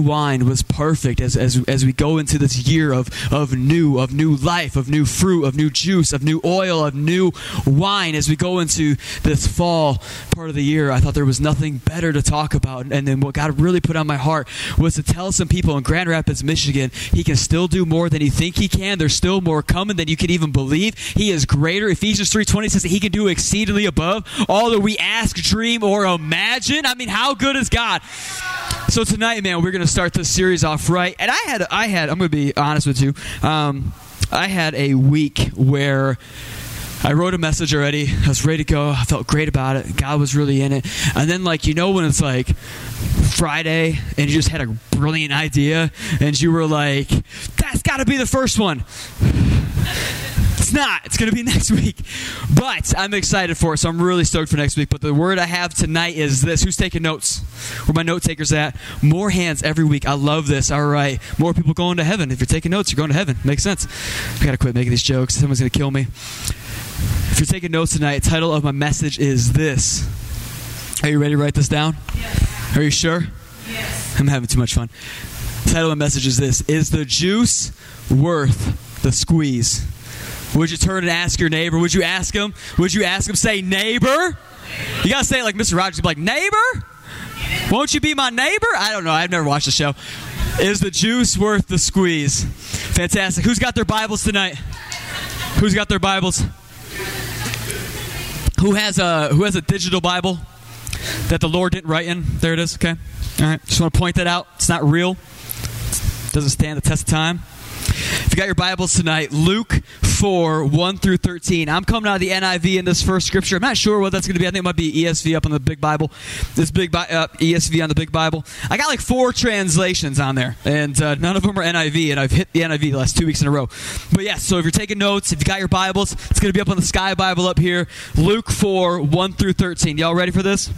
wine was perfect as, as, as we go into this year of, of new, of new life, of new fruit, of new juice, of new oil, of new wine. As we go into this fall part of the year, I thought there was nothing better to talk about. And then what God really put on my heart was to tell some people in Grand Rapids, Michigan, He can still do more than you think He can. There's still more coming than you can even believe. He is greater. Ephesians 3.20 says that He can do exceedingly above all that we ask, dream, or imagine. I mean, how good is God? So tonight, man, we're going to start this series off right. And I had, I had, I'm going to be honest with you. Um, I had a week where I wrote a message already. I was ready to go. I felt great about it. God was really in it. And then, like, you know, when it's like Friday and you just had a brilliant idea and you were like, that's got to be the first one. It's not. It's going to be next week. But I'm excited for it, so I'm really stoked for next week. But the word I have tonight is this. Who's taking notes? Where my note takers at? More hands every week. I love this. All right. More people going to heaven. If you're taking notes, you're going to heaven. Makes sense. I got to quit making these jokes. Someone's going to kill me. If you're taking notes tonight, title of my message is this. Are you ready to write this down? Yes. Are you sure? Yes. I'm having too much fun. Title of my message is this Is the juice worth the squeeze? Would you turn and ask your neighbor? Would you ask him? Would you ask him, say, neighbor? You gotta say it like Mr. Rogers, be like, neighbor? Won't you be my neighbor? I don't know. I've never watched the show. Is the juice worth the squeeze? Fantastic. Who's got their Bibles tonight? Who's got their Bibles? Who has a who has a digital Bible that the Lord didn't write in? There it is. Okay. All right. Just want to point that out. It's not real. Doesn't stand the test of time. If you got your Bibles tonight, Luke 4, 1 through 13. I'm coming out of the NIV in this first scripture. I'm not sure what that's going to be. I think it might be ESV up on the big Bible. This big Bi- uh, ESV on the big Bible. I got like four translations on there, and uh, none of them are NIV, and I've hit the NIV the last two weeks in a row. But yeah, so if you're taking notes, if you got your Bibles, it's going to be up on the Sky Bible up here. Luke 4, 1 through 13. Y'all ready for this?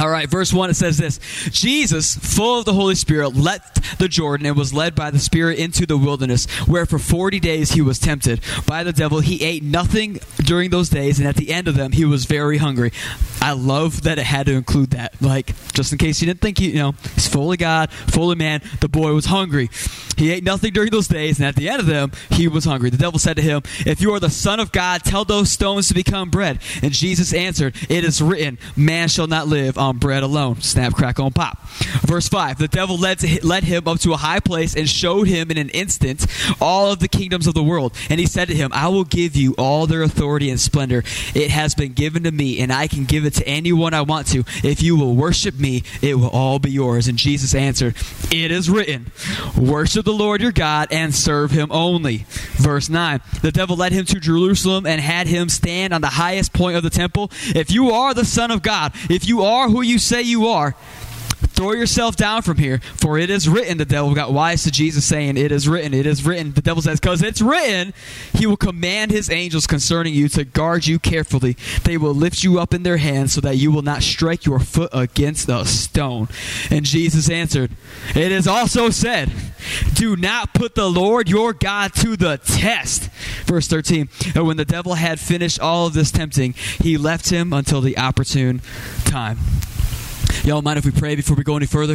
All right, verse 1 it says this Jesus, full of the Holy Spirit, left the Jordan and was led by the Spirit into the wilderness, where for 40 days he was tempted by the devil. He ate nothing during those days, and at the end of them, he was very hungry. I love that it had to include that. Like, just in case you didn't think, he, you know, he's fully God, fully man, the boy was hungry. He ate nothing during those days, and at the end of them, he was hungry. The devil said to him, If you are the Son of God, tell those stones to become bread. And Jesus answered, It is written, Man shall not live on bread alone. Snap, crackle, and pop. Verse 5 The devil led, led him up to a high place and showed him in an instant all of the kingdoms of the world. And he said to him, I will give you all their authority and splendor. It has been given to me, and I can give it to anyone I want to. If you will worship me, it will all be yours. And Jesus answered, It is written, Worship the Lord your God and serve him only. Verse 9 The devil led him to Jerusalem and had him stand on the highest point of the temple. If you are the Son of God, if you are who you say you are, Throw yourself down from here, for it is written. The devil got wise to Jesus, saying, It is written, it is written. The devil says, Because it's written, he will command his angels concerning you to guard you carefully. They will lift you up in their hands so that you will not strike your foot against a stone. And Jesus answered, It is also said, Do not put the Lord your God to the test. Verse 13 And when the devil had finished all of this tempting, he left him until the opportune time. Y'all mind if we pray before we go any further?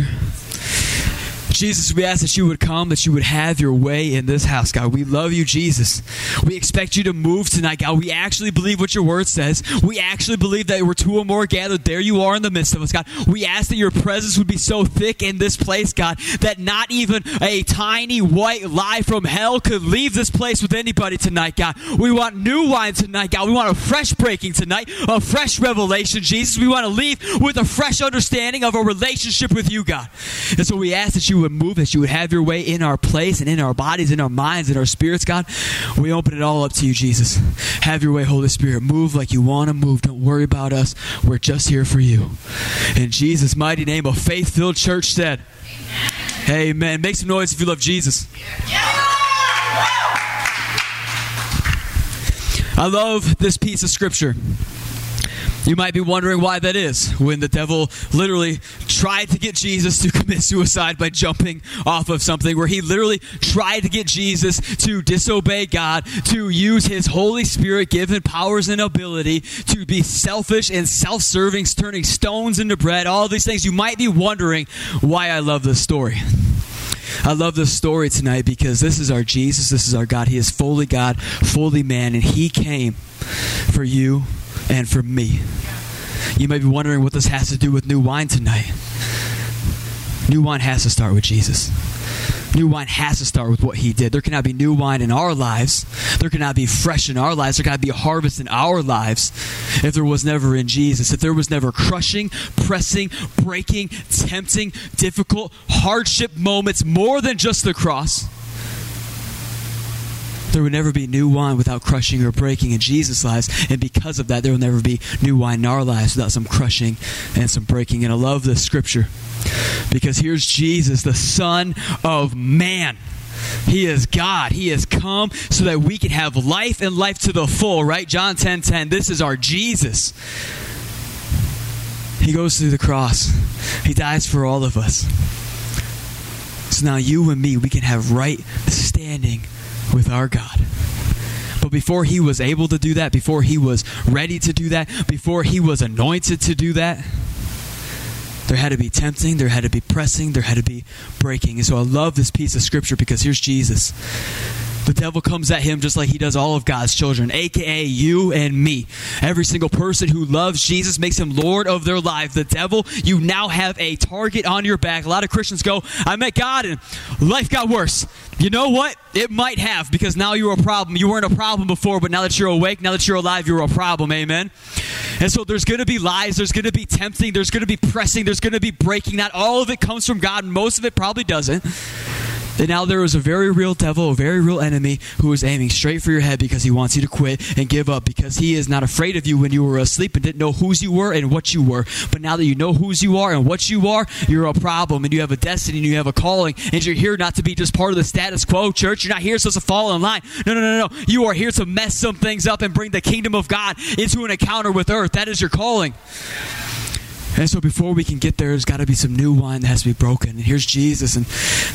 Jesus, we ask that you would come, that you would have your way in this house, God. We love you, Jesus. We expect you to move tonight, God. We actually believe what your word says. We actually believe that we're two or more gathered. There you are in the midst of us, God. We ask that your presence would be so thick in this place, God, that not even a tiny white lie from hell could leave this place with anybody tonight, God. We want new wine tonight, God. We want a fresh breaking tonight, a fresh revelation, Jesus. We want to leave with a fresh understanding of our relationship with you, God. And so we ask that you would move, that you would have your way in our place and in our bodies, in our minds, in our spirits, God. We open it all up to you, Jesus. Have your way, Holy Spirit. Move like you want to move. Don't worry about us. We're just here for you. In Jesus' mighty name, a faith filled church said, Amen. Amen. Make some noise if you love Jesus. I love this piece of scripture. You might be wondering why that is when the devil literally tried to get Jesus to commit suicide by jumping off of something, where he literally tried to get Jesus to disobey God, to use his Holy Spirit given powers and ability to be selfish and self serving, turning stones into bread, all these things. You might be wondering why I love this story. I love this story tonight because this is our Jesus, this is our God. He is fully God, fully man, and He came for you and for me. You may be wondering what this has to do with new wine tonight. New wine has to start with Jesus. New wine has to start with what he did. There cannot be new wine in our lives. There cannot be fresh in our lives. There cannot be a harvest in our lives if there was never in Jesus. If there was never crushing, pressing, breaking, tempting, difficult, hardship moments more than just the cross there would never be new wine without crushing or breaking in Jesus' lives. And because of that, there will never be new wine in our lives without some crushing and some breaking. And I love this scripture because here's Jesus, the Son of Man. He is God. He has come so that we can have life and life to the full, right? John 10 10. This is our Jesus. He goes through the cross, He dies for all of us. So now you and me, we can have right standing with our God. But before he was able to do that, before he was ready to do that, before he was anointed to do that, there had to be tempting, there had to be pressing, there had to be breaking. And so I love this piece of scripture because here's Jesus the devil comes at him just like he does all of God's children, aka you and me. Every single person who loves Jesus makes him Lord of their life. The devil, you now have a target on your back. A lot of Christians go, I met God and life got worse. You know what? It might have because now you're a problem. You weren't a problem before, but now that you're awake, now that you're alive, you're a problem. Amen. And so there's going to be lies, there's going to be tempting, there's going to be pressing, there's going to be breaking. Not all of it comes from God, most of it probably doesn't. And now there was a very real devil, a very real enemy who is aiming straight for your head because he wants you to quit and give up because he is not afraid of you when you were asleep and didn't know whose you were and what you were. But now that you know whose you are and what you are, you're a problem and you have a destiny and you have a calling and you're here not to be just part of the status quo church. You're not here supposed to fall in line. No, no, no, no. You are here to mess some things up and bring the kingdom of God into an encounter with earth. That is your calling. And so before we can get there, there's got to be some new wine that has to be broken. And here's Jesus, and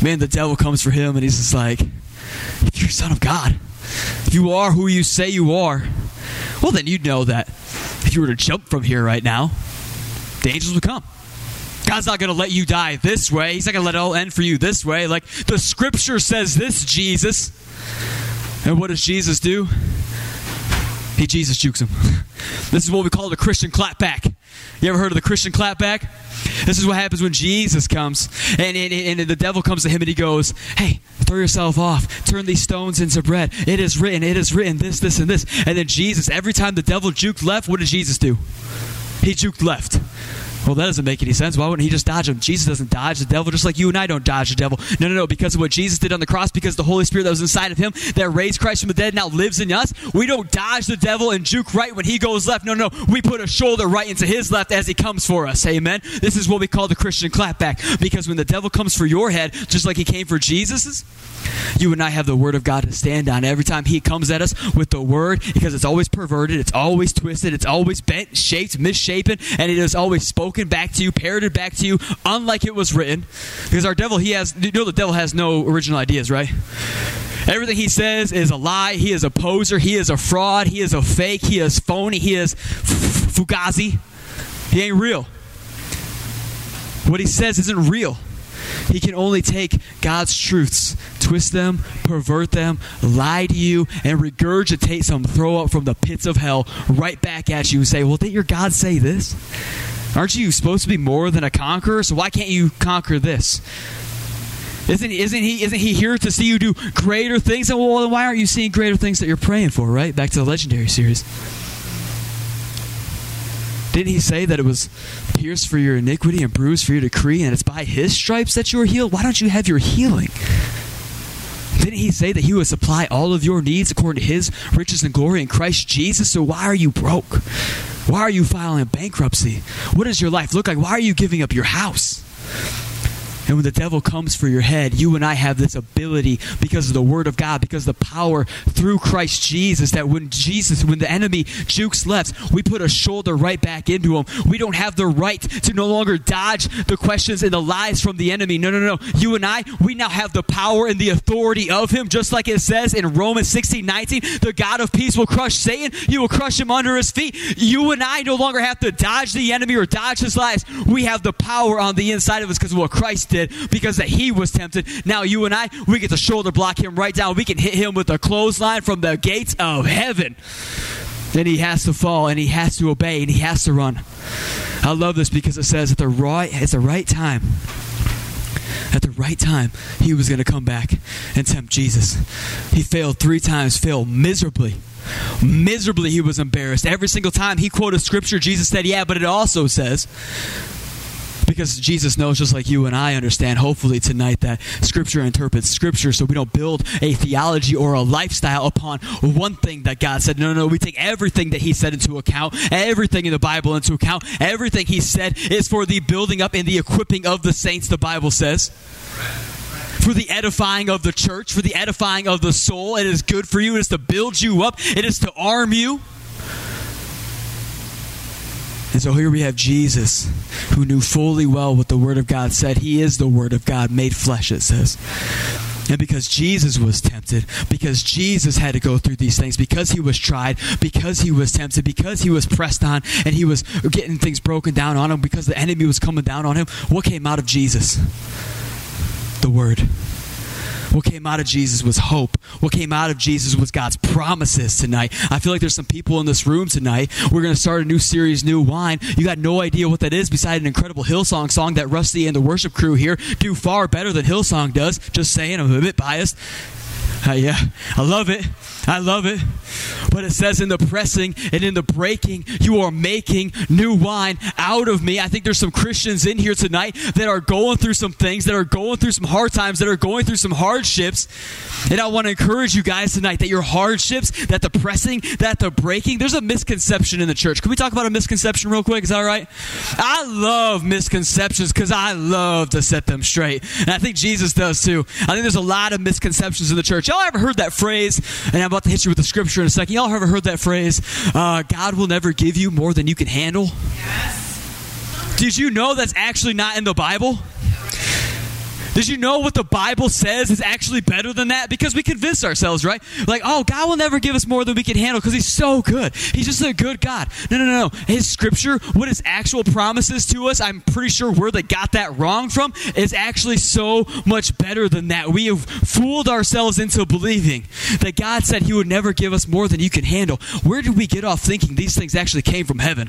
man, the devil comes for him, and he's just like, if you're son of God, if you are who you say you are, well, then you'd know that if you were to jump from here right now, the angels would come. God's not going to let you die this way. He's not going to let it all end for you this way. Like the scripture says this, Jesus. And what does Jesus do? Jesus jukes him. This is what we call the Christian clapback. You ever heard of the Christian clapback? This is what happens when Jesus comes and, and, and, the devil comes to him and he goes, Hey, throw yourself off. Turn these stones into bread. It is written, it is written, this, this, and this. And then Jesus, every time the devil juked left, what did Jesus do? He juked left. Well, that doesn't make any sense. Why wouldn't he just dodge him? Jesus doesn't dodge the devil just like you and I don't dodge the devil. No, no, no. Because of what Jesus did on the cross, because the Holy Spirit that was inside of him that raised Christ from the dead now lives in us, we don't dodge the devil and juke right when he goes left. No, no. We put a shoulder right into his left as he comes for us. Amen. This is what we call the Christian clapback. Because when the devil comes for your head, just like he came for Jesus's, you and I have the Word of God to stand on. Every time He comes at us with the Word, because it's always perverted, it's always twisted, it's always bent, shaped, misshapen, and it is always spoken back to you, parroted back to you, unlike it was written. Because our devil, he has, you know, the devil has no original ideas, right? Everything he says is a lie. He is a poser. He is a fraud. He is a fake. He is phony. He is fugazi. He ain't real. What he says isn't real. He can only take God's truths, twist them, pervert them, lie to you, and regurgitate some throw up from the pits of hell right back at you and say, Well, didn't your God say this? Aren't you supposed to be more than a conqueror? So why can't you conquer this? Isn't, isn't, he, isn't he here to see you do greater things? And well, then why aren't you seeing greater things that you're praying for, right? Back to the legendary series. Didn't he say that it was pierced for your iniquity and bruised for your decree, and it's by his stripes that you are healed? Why don't you have your healing? Didn't he say that he would supply all of your needs according to his riches and glory in Christ Jesus? So why are you broke? Why are you filing bankruptcy? What does your life look like? Why are you giving up your house? And when the devil comes for your head, you and I have this ability because of the Word of God, because the power through Christ Jesus, that when Jesus, when the enemy jukes left, we put a shoulder right back into him. We don't have the right to no longer dodge the questions and the lies from the enemy. No, no, no. You and I, we now have the power and the authority of him, just like it says in Romans 16 19. The God of peace will crush Satan, he will crush him under his feet. You and I no longer have to dodge the enemy or dodge his lies. We have the power on the inside of us because of what Christ did, because that he was tempted. Now you and I, we get to shoulder block him right down. We can hit him with a clothesline from the gates of heaven. Then he has to fall and he has to obey and he has to run. I love this because it says at the right at the right time at the right time, he was going to come back and tempt Jesus. He failed three times, failed miserably. Miserably, he was embarrassed. Every single time he quoted scripture, Jesus said, Yeah, but it also says, because Jesus knows, just like you and I understand, hopefully tonight, that Scripture interprets Scripture so we don't build a theology or a lifestyle upon one thing that God said. No, no, no. We take everything that He said into account, everything in the Bible into account. Everything He said is for the building up and the equipping of the saints, the Bible says for the edifying of the church, for the edifying of the soul. It is good for you. It is to build you up. It is to arm you. So here we have Jesus, who knew fully well what the Word of God said. He is the Word of God made flesh, it says. And because Jesus was tempted, because Jesus had to go through these things, because he was tried, because he was tempted, because he was pressed on, and he was getting things broken down on him, because the enemy was coming down on him, what came out of Jesus? The Word. What came out of Jesus was hope. What came out of Jesus was God's promises tonight. I feel like there's some people in this room tonight. We're going to start a new series, New Wine. You got no idea what that is beside an incredible Hillsong song that Rusty and the worship crew here do far better than Hillsong does. Just saying, I'm a bit biased. Uh, yeah, I love it. I love it. But it says in the pressing and in the breaking, you are making new wine out of me. I think there's some Christians in here tonight that are going through some things, that are going through some hard times, that are going through some hardships. And I want to encourage you guys tonight that your hardships, that the pressing, that the breaking, there's a misconception in the church. Can we talk about a misconception real quick? Is that all right? I love misconceptions because I love to set them straight. And I think Jesus does too. I think there's a lot of misconceptions in the church. Y'all ever heard that phrase? And I'm about to hit you with the scripture in a second. Y'all ever heard that phrase? Uh, God will never give you more than you can handle. Yes. Did you know that's actually not in the Bible? Did you know what the Bible says is actually better than that? Because we convince ourselves, right? Like, oh, God will never give us more than we can handle because He's so good. He's just a good God. No, no, no. His scripture, what His actual promises to us, I'm pretty sure where they got that wrong from, is actually so much better than that. We have fooled ourselves into believing that God said He would never give us more than you can handle. Where did we get off thinking these things actually came from heaven?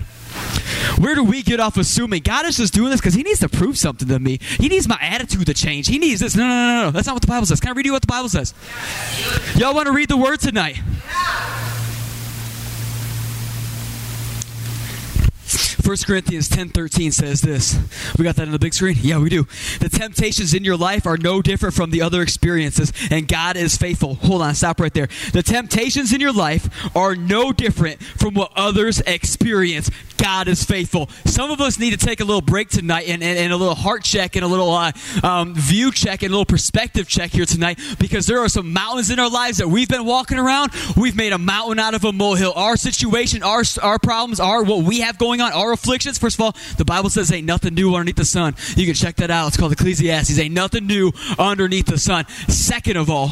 Where do we get off assuming God is just doing this because He needs to prove something to me? He needs my attitude to change. He needs this. No, no, no, no. That's not what the Bible says. Can I read you what the Bible says? Y'all want to read the word tonight? 1 Corinthians 10:13 says this. We got that on the big screen? Yeah, we do. The temptations in your life are no different from the other experiences, and God is faithful. Hold on, stop right there. The temptations in your life are no different from what others experience. God is faithful. Some of us need to take a little break tonight and, and, and a little heart check and a little uh, um, view check and a little perspective check here tonight because there are some mountains in our lives that we've been walking around. We've made a mountain out of a molehill. Our situation, our, our problems, are what we have going on, our afflictions. First of all, the Bible says ain't nothing new underneath the sun. You can check that out. It's called Ecclesiastes. Ain't nothing new underneath the sun. Second of all,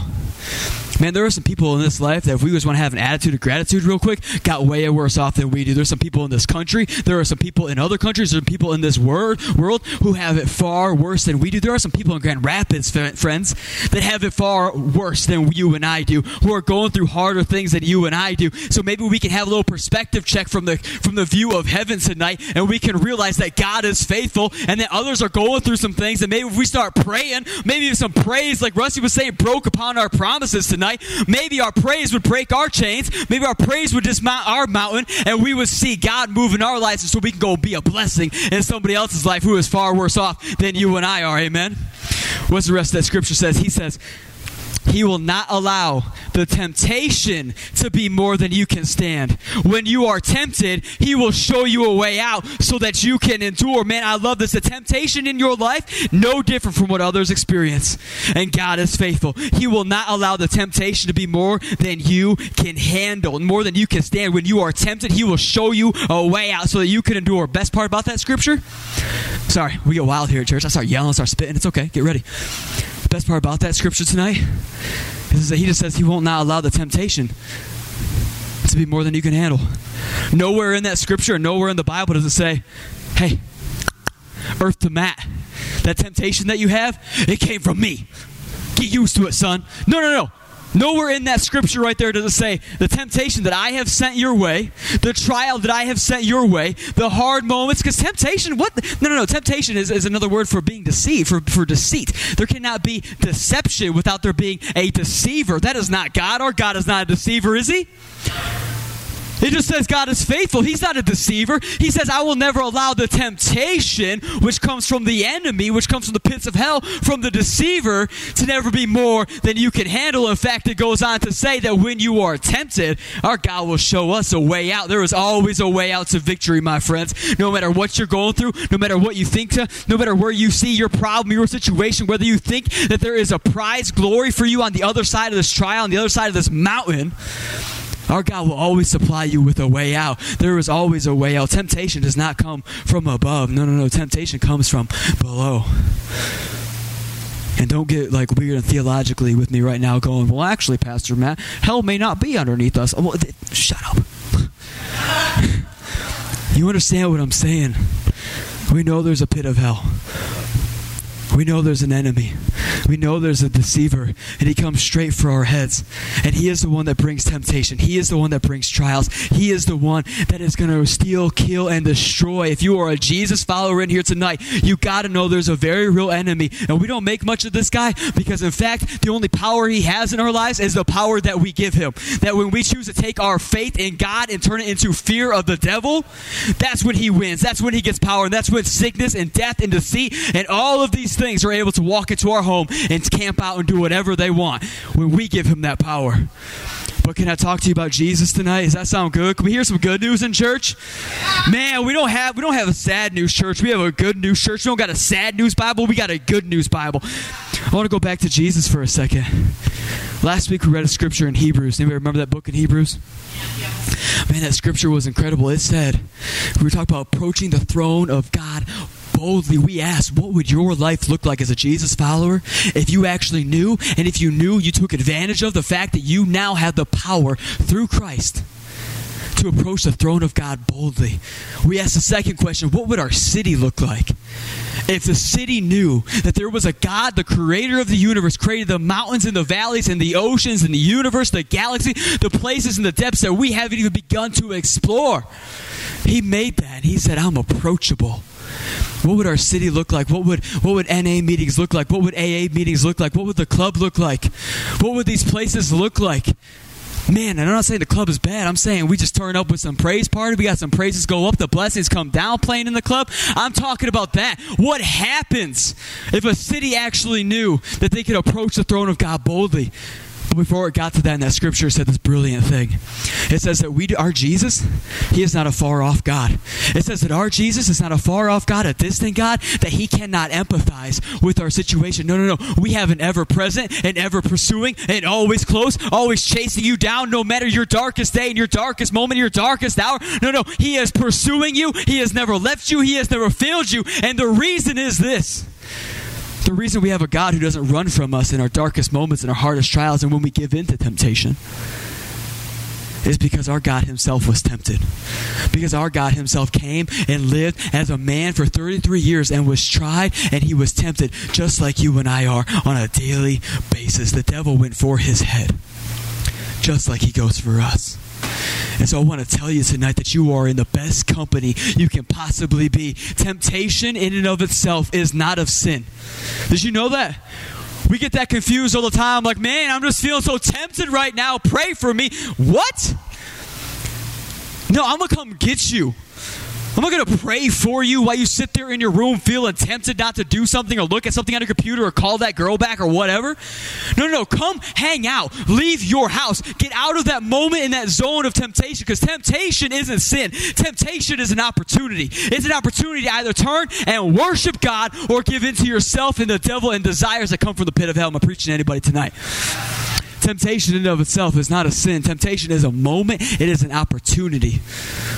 Man, there are some people in this life that if we just want to have an attitude of gratitude real quick, got way worse off than we do. There's some people in this country. There are some people in other countries. There are people in this world, world who have it far worse than we do. There are some people in Grand Rapids, friends, that have it far worse than you and I do, who are going through harder things than you and I do. So maybe we can have a little perspective check from the from the view of heaven tonight, and we can realize that God is faithful, and that others are going through some things. And maybe if we start praying, maybe some praise, like Rusty was saying, broke upon our promises tonight tonight, maybe our praise would break our chains. Maybe our praise would dismount our mountain and we would see God move in our lives so we can go be a blessing in somebody else's life who is far worse off than you and I are. Amen. What's the rest of that scripture says? He says, He will not allow the temptation to be more than you can stand. When you are tempted, He will show you a way out so that you can endure. Man, I love this. The temptation in your life, no different from what others experience. And God is faithful. He will not allow the temptation to be more than you can handle, more than you can stand. When you are tempted, He will show you a way out so that you can endure. Best part about that scripture? Sorry, we get wild here at church. I start yelling, I start spitting. It's okay. Get ready best part about that scripture tonight is that he just says he won't not allow the temptation to be more than you can handle. Nowhere in that scripture, nowhere in the Bible does it say, hey, earth to Matt. That temptation that you have, it came from me. Get used to it, son. No, no, no. Nowhere in that scripture right there does it say the temptation that I have sent your way, the trial that I have sent your way, the hard moments. Because temptation, what? No, no, no. Temptation is, is another word for being deceived, for, for deceit. There cannot be deception without there being a deceiver. That is not God. Our God is not a deceiver, is he? It just says God is faithful. He's not a deceiver. He says, I will never allow the temptation which comes from the enemy, which comes from the pits of hell, from the deceiver, to never be more than you can handle. In fact, it goes on to say that when you are tempted, our God will show us a way out. There is always a way out to victory, my friends. No matter what you're going through, no matter what you think, to, no matter where you see your problem, your situation, whether you think that there is a prize glory for you on the other side of this trial, on the other side of this mountain, our God will always supply you with a way out. There is always a way out. Temptation does not come from above. No, no, no. Temptation comes from below. And don't get like weird and theologically with me right now going, well, actually, Pastor Matt, hell may not be underneath us. Well, th- shut up. you understand what I'm saying? We know there's a pit of hell. We know there's an enemy. We know there's a deceiver, and he comes straight for our heads. And he is the one that brings temptation. He is the one that brings trials. He is the one that is going to steal, kill, and destroy. If you are a Jesus follower in here tonight, you got to know there's a very real enemy. And we don't make much of this guy because, in fact, the only power he has in our lives is the power that we give him. That when we choose to take our faith in God and turn it into fear of the devil, that's when he wins. That's when he gets power. And that's when sickness and death and deceit and all of these things are able to walk into our home and camp out and do whatever they want when we give him that power. But can I talk to you about Jesus tonight? Does that sound good? Can we hear some good news in church? Man, we don't have we don't have a sad news church. We have a good news church. We don't got a sad news Bible. We got a good news Bible. I want to go back to Jesus for a second. Last week we read a scripture in Hebrews. Anybody remember that book in Hebrews? Man, that scripture was incredible. It said, we were talking about approaching the throne of God boldly, we ask, what would your life look like as a Jesus follower if you actually knew, and if you knew, you took advantage of the fact that you now have the power through Christ to approach the throne of God boldly. We ask the second question what would our city look like? If the city knew that there was a God, the creator of the universe, created the mountains and the valleys and the oceans and the universe, the galaxy, the places and the depths that we haven't even begun to explore. He made that. He said, I'm approachable. What would our city look like? What would what would NA meetings look like? What would AA meetings look like? What would the club look like? What would these places look like? Man, and I'm not saying the club is bad. I'm saying we just turn up with some praise party. We got some praises go up, the blessings come down playing in the club. I'm talking about that. What happens if a city actually knew that they could approach the throne of God boldly? But before it got to that, in that scripture said this brilliant thing. It says that we, our Jesus, He is not a far off God. It says that our Jesus is not a far off God, a distant God, that He cannot empathize with our situation. No, no, no. We have an ever present and ever pursuing and always close, always chasing you down, no matter your darkest day and your darkest moment, your darkest hour. No, no. He is pursuing you. He has never left you. He has never failed you. And the reason is this the reason we have a God who doesn't run from us in our darkest moments and our hardest trials and when we give in to temptation is because our God Himself was tempted. Because our God Himself came and lived as a man for 33 years and was tried and He was tempted, just like you and I are on a daily basis. The devil went for His head, just like He goes for us. And so I want to tell you tonight that you are in the best company you can possibly be. Temptation in and of itself is not of sin. Did you know that? We get that confused all the time. Like, man, I'm just feeling so tempted right now. Pray for me. What? No, I'm going to come get you. Am I going to pray for you while you sit there in your room feeling tempted not to do something or look at something on your computer or call that girl back or whatever? No, no, no. Come hang out. Leave your house. Get out of that moment in that zone of temptation because temptation isn't sin. Temptation is an opportunity. It's an opportunity to either turn and worship God or give in to yourself and the devil and desires that come from the pit of hell. Am I preaching to anybody tonight? Temptation in and of itself is not a sin. Temptation is a moment, it is an opportunity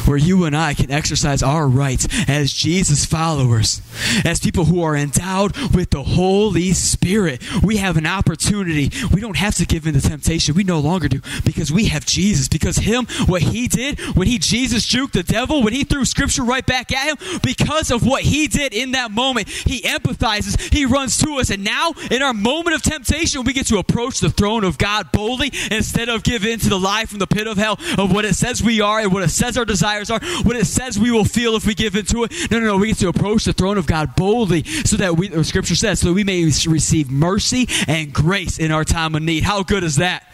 where you and I can exercise our rights as Jesus followers, as people who are endowed with the Holy Spirit. We have an opportunity. We don't have to give in to temptation. We no longer do because we have Jesus. Because Him, what He did when He Jesus juked the devil, when He threw Scripture right back at Him, because of what He did in that moment, He empathizes, He runs to us. And now, in our moment of temptation, we get to approach the throne of God God boldly instead of give in to the lie from the pit of hell of what it says we are and what it says our desires are, what it says we will feel if we give into it. No, no, no. We get to approach the throne of God boldly so that we, scripture says, so we may receive mercy and grace in our time of need. How good is that?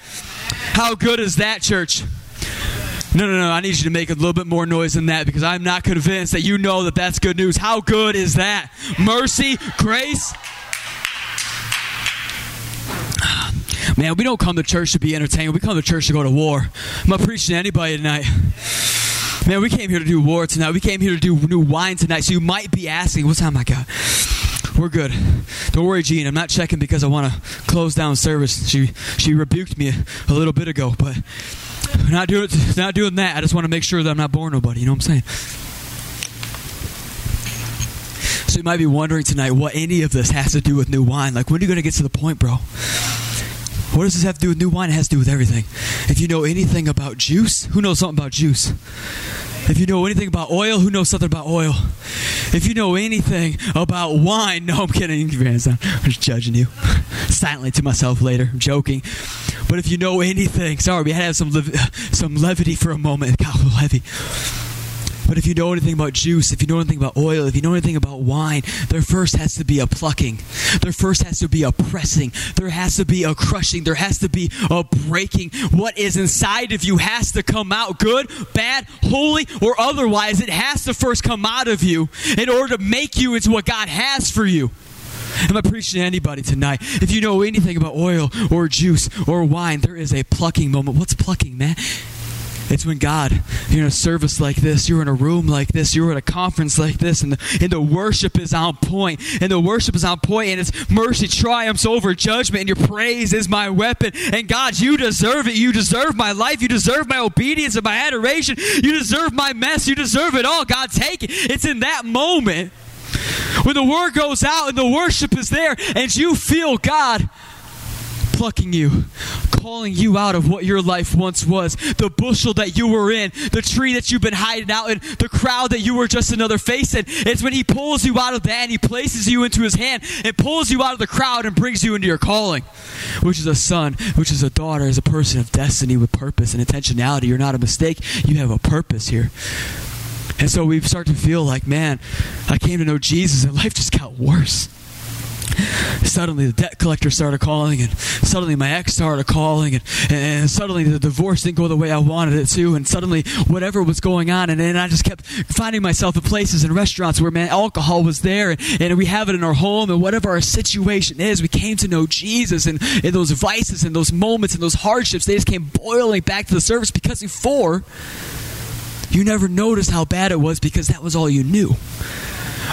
How good is that, church? No, no, no. I need you to make a little bit more noise than that because I'm not convinced that you know that that's good news. How good is that? Mercy, grace, Man, we don't come to church to be entertained. We come to church to go to war. I'm not preaching to anybody tonight. Man, we came here to do war tonight. We came here to do new wine tonight. So you might be asking, what time I got? We're good. Don't worry, Gene. I'm not checking because I want to close down service. She she rebuked me a, little bit ago, but not doing not doing that. I just want to make sure that I'm not boring nobody. You know what I'm saying? So you might be wondering tonight what any of this has to do with new wine. Like, when are you going to get to the point, bro? What does this have to do with new wine? It has to do with everything. If you know anything about juice, who knows something about juice? If you know anything about oil, who knows something about oil? If you know anything about wine, no, I'm kidding. I'm just judging you silently to myself later. I'm joking. But if you know anything, sorry, we had to have some, some levity for a moment. Little heavy. But if you know anything about juice, if you know anything about oil, if you know anything about wine, there first has to be a plucking. There first has to be a pressing. There has to be a crushing. There has to be a breaking. What is inside of you has to come out good, bad, holy, or otherwise. It has to first come out of you in order to make you into what God has for you. Am I preaching to anybody tonight? If you know anything about oil or juice or wine, there is a plucking moment. What's plucking, man? It's when God, you're in a service like this, you're in a room like this, you're at a conference like this, and the, and the worship is on point, and the worship is on point, and it's mercy triumphs over judgment, and your praise is my weapon. And God, you deserve it. You deserve my life. You deserve my obedience and my adoration. You deserve my mess. You deserve it all. God, take it. It's in that moment when the word goes out and the worship is there, and you feel God plucking you, calling you out of what your life once was, the bushel that you were in, the tree that you've been hiding out in, the crowd that you were just another face in. It's when He pulls you out of that and He places you into His hand and pulls you out of the crowd and brings you into your calling, which is a son, which is a daughter, as a person of destiny with purpose and intentionality. You're not a mistake, you have a purpose here. And so we start to feel like, man, I came to know Jesus and life just got worse suddenly the debt collector started calling, and suddenly my ex started calling, and, and suddenly the divorce didn't go the way I wanted it to, and suddenly whatever was going on, and then I just kept finding myself in places and restaurants where man alcohol was there, and, and we have it in our home, and whatever our situation is, we came to know Jesus, and, and those vices and those moments and those hardships, they just came boiling back to the surface because before you never noticed how bad it was because that was all you knew.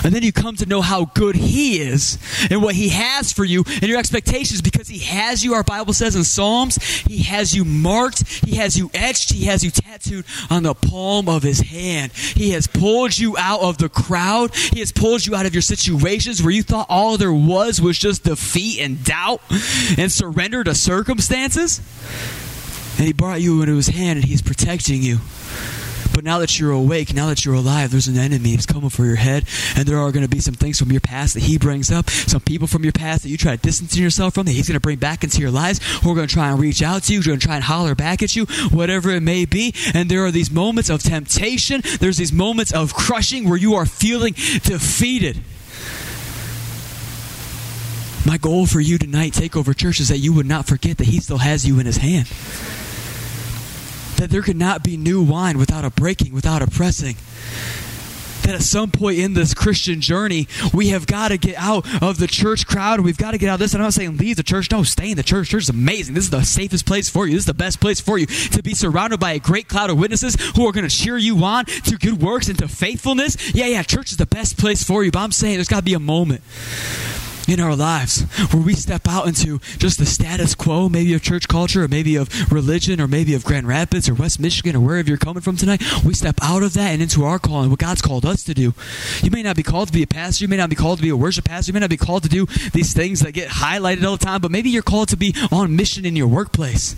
And then you come to know how good He is and what He has for you and your expectations because He has you, our Bible says in Psalms, He has you marked, He has you etched, He has you tattooed on the palm of His hand. He has pulled you out of the crowd, He has pulled you out of your situations where you thought all there was was just defeat and doubt and surrender to circumstances. And He brought you into His hand and He's protecting you. But now that you're awake, now that you're alive, there's an enemy that's coming for your head, and there are going to be some things from your past that he brings up, some people from your past that you try to distance yourself from that he's going to bring back into your lives, who are going to try and reach out to you, who are going to try and holler back at you, whatever it may be. And there are these moments of temptation, there's these moments of crushing where you are feeling defeated. My goal for you tonight, Takeover Church, is that you would not forget that He still has you in His hand that there could not be new wine without a breaking, without a pressing. that at some point in this Christian journey, we have got to get out of the church crowd. We've got to get out of this. And I'm not saying leave the church. No, stay in the church. Church is amazing. This is the safest place for you. This is the best place for you to be surrounded by a great cloud of witnesses who are going to cheer you on to good works and to faithfulness. Yeah, yeah, church is the best place for you. But I'm saying there's got to be a moment in our lives where we step out into just the status quo, maybe of church culture, or maybe of religion, or maybe of Grand Rapids or West Michigan, or wherever you're coming from tonight. We step out of that and into our calling, what God's called us to do. You may not be called to be a pastor, you may not be called to be a worship pastor, you may not be called to do these things that get highlighted all the time, but maybe you're called to be on mission in your workplace.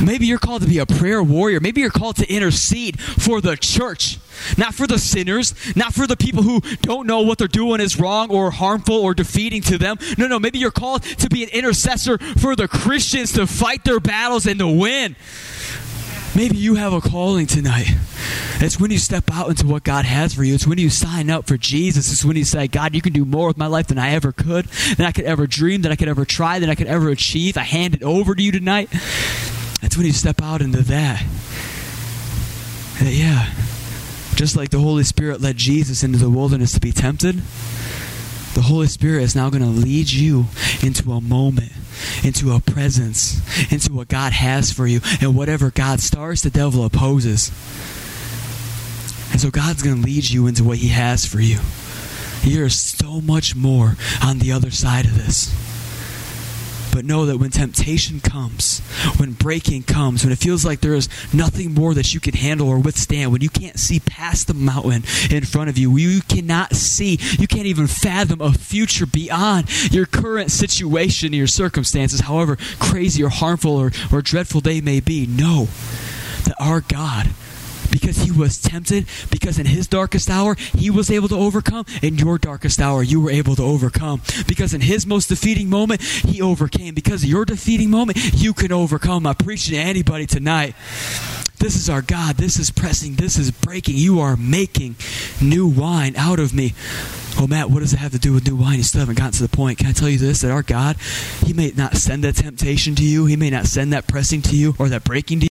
Maybe you're called to be a prayer warrior. Maybe you're called to intercede for the church. Not for the sinners, not for the people who don't know what they're doing is wrong or harmful or defeating to them. No, no, maybe you're called to be an intercessor for the Christians to fight their battles and to win. Maybe you have a calling tonight. It's when you step out into what God has for you. It's when you sign up for Jesus. It's when you say, God, you can do more with my life than I ever could, than I could ever dream, than I could ever try, than I could ever achieve. I hand it over to you tonight. That's when you step out into that. yeah. Just like the Holy Spirit led Jesus into the wilderness to be tempted, the Holy Spirit is now going to lead you into a moment, into a presence, into what God has for you. And whatever God starts, the devil opposes. And so God's going to lead you into what He has for you. There is so much more on the other side of this. But know that when temptation comes, when breaking comes, when it feels like there is nothing more that you can handle or withstand, when you can't see past the mountain in front of you, you cannot see, you can't even fathom a future beyond your current situation, your circumstances, however crazy or harmful or, or dreadful they may be, know that our God because he was tempted, because in his darkest hour, he was able to overcome. In your darkest hour, you were able to overcome. Because in his most defeating moment, he overcame. Because your defeating moment, you can overcome. I preach to anybody tonight. This is our God. This is pressing. This is breaking. You are making new wine out of me. Oh, Matt, what does it have to do with new wine? You still haven't gotten to the point. Can I tell you this? That our God, He may not send that temptation to you. He may not send that pressing to you or that breaking to you.